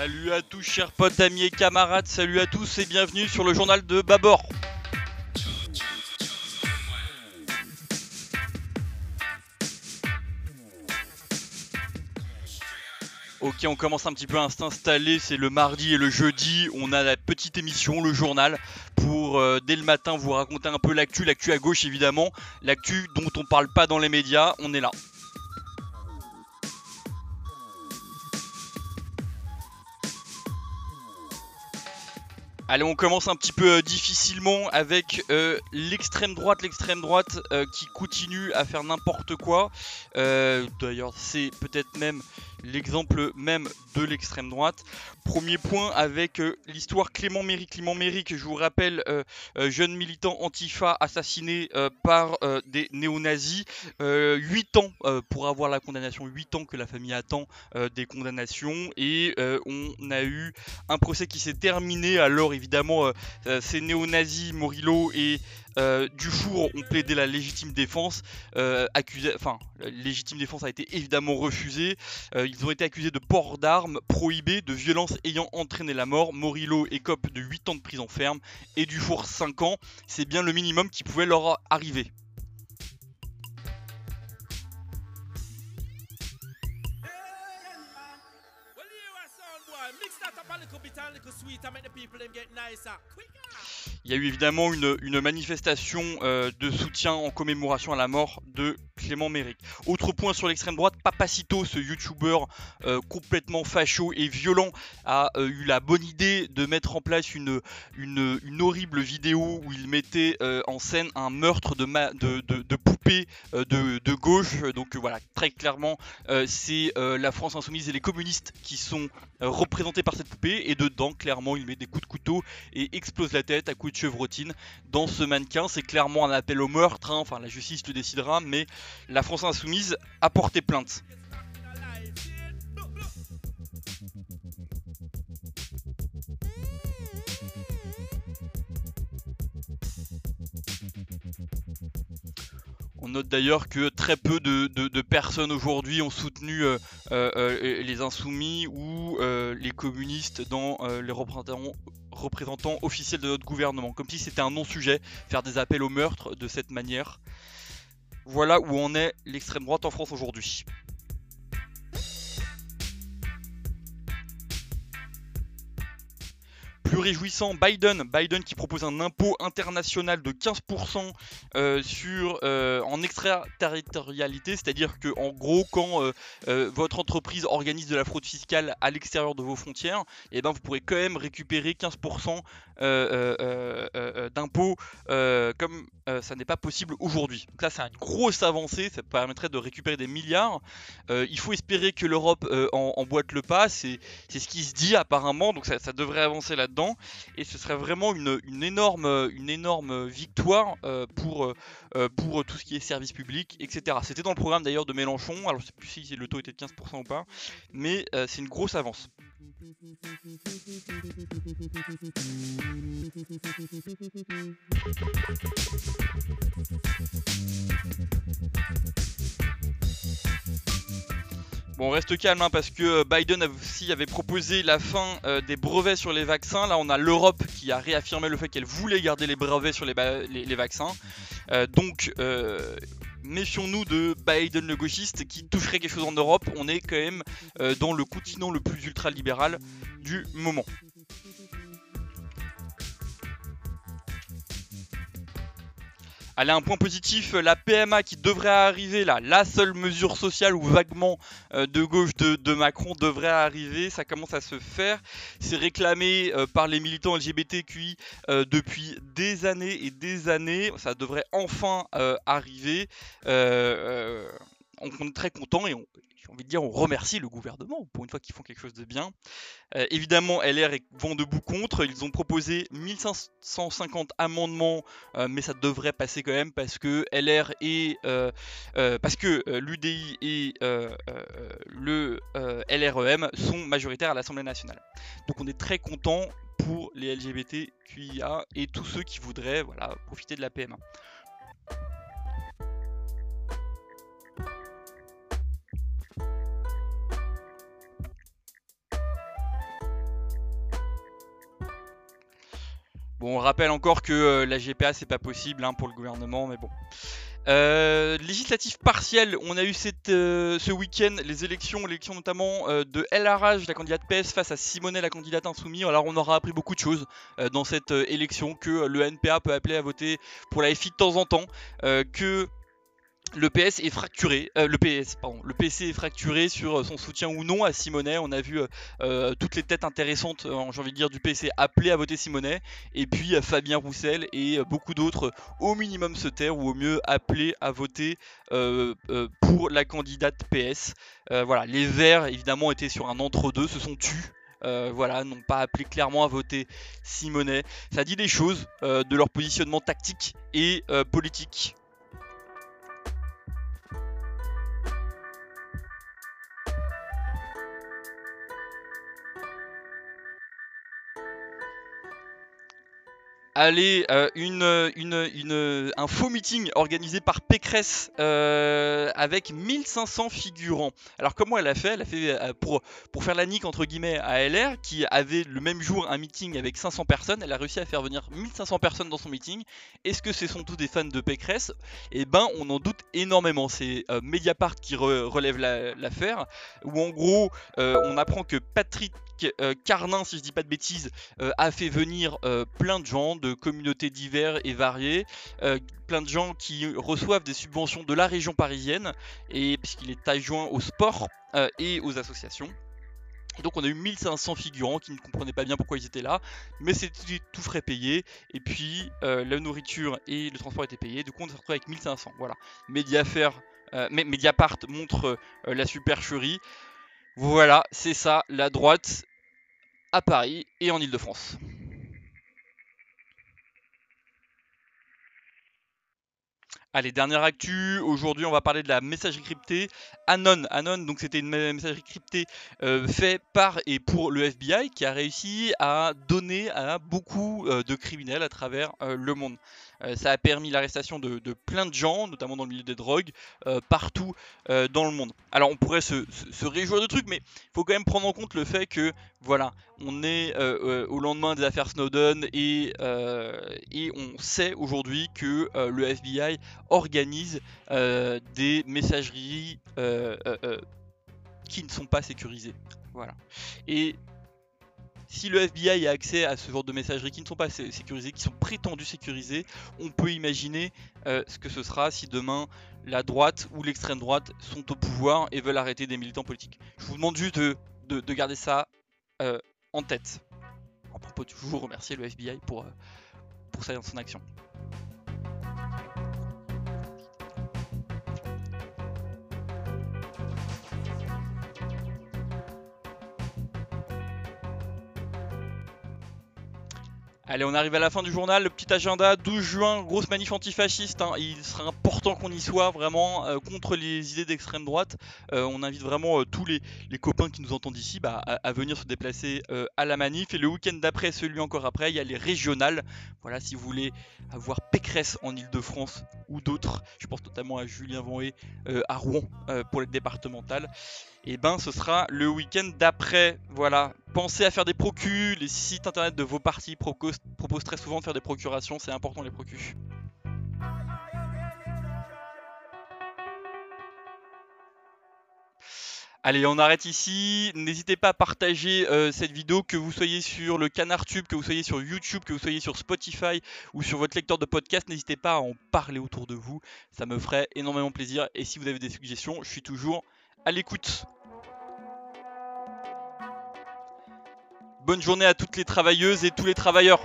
Salut à tous chers potes, amis et camarades, salut à tous et bienvenue sur le journal de Babor. Ok, on commence un petit peu à s'installer, c'est le mardi et le jeudi, on a la petite émission, le journal, pour euh, dès le matin vous raconter un peu l'actu, l'actu à gauche évidemment, l'actu dont on parle pas dans les médias, on est là. Allez, on commence un petit peu euh, difficilement avec euh, l'extrême droite, l'extrême droite euh, qui continue à faire n'importe quoi. D'ailleurs, c'est peut-être même l'exemple même de l'extrême droite. Premier point avec l'histoire Clément Méric. Clément Méric, je vous rappelle, jeune militant antifa assassiné par des néo-nazis. 8 ans pour avoir la condamnation, 8 ans que la famille attend des condamnations. Et on a eu un procès qui s'est terminé alors évidemment, euh, euh, ces néo-nazis, Morillo et euh, Dufour ont plaidé la légitime défense. accusé, enfin, la légitime défense a été évidemment refusée. ils ont été accusés de port d'armes prohibé, de violence ayant entraîné la mort. Morillo écope de 8 ans de prison ferme et Dufour 5 ans. C'est bien le minimum qui pouvait leur arriver. Il y a eu évidemment une, manifestation euh, de soutien en commémoration à la mort de Clément Méric. Autre point sur l'extrême droite, Papacito, ce youtubeur euh, complètement facho et violent, a euh, eu la bonne idée de mettre en place une, horrible vidéo où il mettait en scène un meurtre de, poupée de, gauche. Donc voilà, très clairement, c'est la France insoumise et les communistes qui sont représentés par cette poupée. Et dedans, clairement, il met des coups de couteau et explose la tête à coups de chevrotine dans ce mannequin. C'est clairement un appel au meurtre, hein. enfin la justice le décidera, mais la France insoumise a porté plainte. Note d'ailleurs que très peu de, personnes aujourd'hui ont soutenu euh, euh, les insoumis ou euh, les communistes dans les représentants, représentants officiels de notre gouvernement, comme si c'était un non-sujet, faire des appels au meurtre de cette manière. Voilà où en est l'extrême droite en France aujourd'hui. Réjouissant, Biden, Biden qui propose un impôt international de 15% euh, sur, euh, en extraterritorialité, c'est-à-dire que en gros, quand euh, votre entreprise organise de la fraude fiscale à l'extérieur de vos frontières, et eh ben, vous pourrez quand même récupérer 15% d'impôts comme ça n'est pas possible aujourd'hui. Donc ça, c'est une grosse avancée, ça permettrait de récupérer des milliards. il faut espérer que l'Europe en, boîte le pas, c'est ce qui se dit apparemment, donc ça devrait avancer là-dedans et ce serait vraiment une, énorme, une énorme victoire euh, pour, euh, pour tout ce qui est service public, etc. C'était dans le programme d'ailleurs de Mélenchon, alors je sais plus si le taux était de 15% ou pas, mais euh, c'est une grosse avance. Bon, on reste calme hein, parce que euh, Biden aussi avait proposé la fin euh, des brevets sur les vaccins. Là, on a l'Europe qui a réaffirmé le fait qu'elle voulait garder les brevets sur les, vaccins. Euh, donc, méfions-nous de Biden le gauchiste qui toucherait quelque chose en Europe. On est quand même dans le continent le plus ultra-libéral du moment. Allez, un point positif, la PMA qui devrait arriver là, la seule mesure sociale ou vaguement euh, de gauche de, Macron devrait arriver, ça commence à se faire. C'est réclamé euh, par les militants LGBTQI euh, depuis des années et des années, ça devrait enfin arriver. on est très content et on, j'ai envie dire, on remercie le gouvernement pour une fois qu'ils font quelque chose de bien. Euh, évidemment, LR est vent debout contre. Ils ont proposé 1550 amendements, euh, mais ça devrait passer quand même parce que LR et euh, parce que l'UDI et le LREM sont majoritaires à l'Assemblée nationale. Donc on est très content pour les LGBTQIA et tous ceux qui voudraient voilà, profiter de la PMA. Bon, on rappelle encore que la GPA c'est pas possible hein, pour le gouvernement, mais bon. Euh, législatif partiel, on a eu euh, ce week-end les élections, l'élection notamment euh, de El la candidate PS, face à Simonet, la candidate insoumise. Alors on aura appris beaucoup de choses dans cette élection, que le NPA peut appeler à voter pour la FI de temps en temps, que le PS est fracturé, euh, le PS, pardon, le PC est fracturé sur son soutien ou non à Simonet. On a vu euh, euh, toutes les têtes intéressantes, j'ai envie de dire, du PC appeler à voter Simonet, et puis Fabien Roussel et beaucoup d'autres au minimum se taire ou au mieux appeler à voter pour la candidate PS. voilà, les Verts évidemment étaient sur un entre-deux, se sont tus. voilà, n'ont pas appelé clairement à voter Simonet. Ça dit des choses de leur positionnement tactique et politique. Allez, euh, un faux meeting organisé par Pécresse euh, avec 1500 figurants. Alors comment elle a fait? Elle a fait euh, pour, pour faire la nique entre guillemets à LR qui avait le même jour un meeting avec 500 personnes. Elle a réussi à faire venir 1500 personnes dans son meeting. Est-ce que ce sont tous des fans de Pécresse? Eh ben on en doute énormément. C'est Mediapart qui relève l'affaire où en gros on apprend que Patrick Carnin, si je dis pas de bêtises, a fait venir plein de gens de communautés diverses et variées, euh, plein de gens qui reçoivent des subventions de la région parisienne, et puisqu'il est adjoint au sport euh, et aux associations. Donc on a eu 1500 figurants qui ne comprenaient pas bien pourquoi ils étaient là, mais c'était tout frais payé, et puis euh, la nourriture et le transport étaient payés, du coup on s'est retrouvé avec 1500, voilà. Mediapart montre la supercherie, voilà, c'est ça, la droite à Paris et en Ile-de-France. Allez, dernière actu. Aujourd'hui, on va parler de la messagerie cryptée Anon. Anon, donc c'était une messagerie cryptée euh, faite par et pour le FBI qui a réussi à donner à beaucoup euh, de criminels à travers euh, le monde. Euh, ça a permis l'arrestation de, plein de gens, notamment dans le milieu des drogues, euh, partout euh, dans le monde. Alors on pourrait se, réjouir de trucs, mais il faut quand même prendre en compte le fait que, voilà, on est au lendemain des affaires Snowden et, et on sait aujourd'hui que le FBI organise des messageries qui ne sont pas sécurisées. Voilà. Et si le FBI a accès à ce genre de messageries qui ne sont pas sécurisées, qui sont prétendues sécurisées, on peut imaginer euh, ce que ce sera si demain la droite ou l'extrême droite sont au pouvoir et veulent arrêter des militants politiques. Je vous demande juste de, garder ça euh, en tête. On peut toujours remercier le FBI pour, euh, pour dans son action. Allez, on arrive à la fin du journal, le petit agenda, 12 juin, grosse manif antifasciste, hein. il sera important qu'on y soit vraiment euh, contre les idées d'extrême droite. Euh, on invite vraiment euh, tous les, copains qui nous entendent ici bah, à, venir se déplacer à la manif. Et le week-end d'après, celui encore après, il y a les régionales. Voilà, si vous voulez avoir Pécresse en Ile-de-France ou d'autres, je pense notamment à Julien Vanhé à Rouen pour les départementales et eh ben ce sera le week-end d'après. Voilà, pensez à faire des procus. Les sites internet de vos partis proposent très souvent de faire des procurations, c'est important les procus. Allez, on arrête ici. N'hésitez pas à partager euh, cette vidéo, que vous soyez sur le canard tube, que vous soyez sur YouTube, que vous soyez sur Spotify ou sur votre lecteur de podcast. N'hésitez pas à en parler autour de vous. Ça me ferait énormément plaisir. Et si vous avez des suggestions, je suis toujours à l'écoute. Bonne journée à toutes les travailleuses et tous les travailleurs.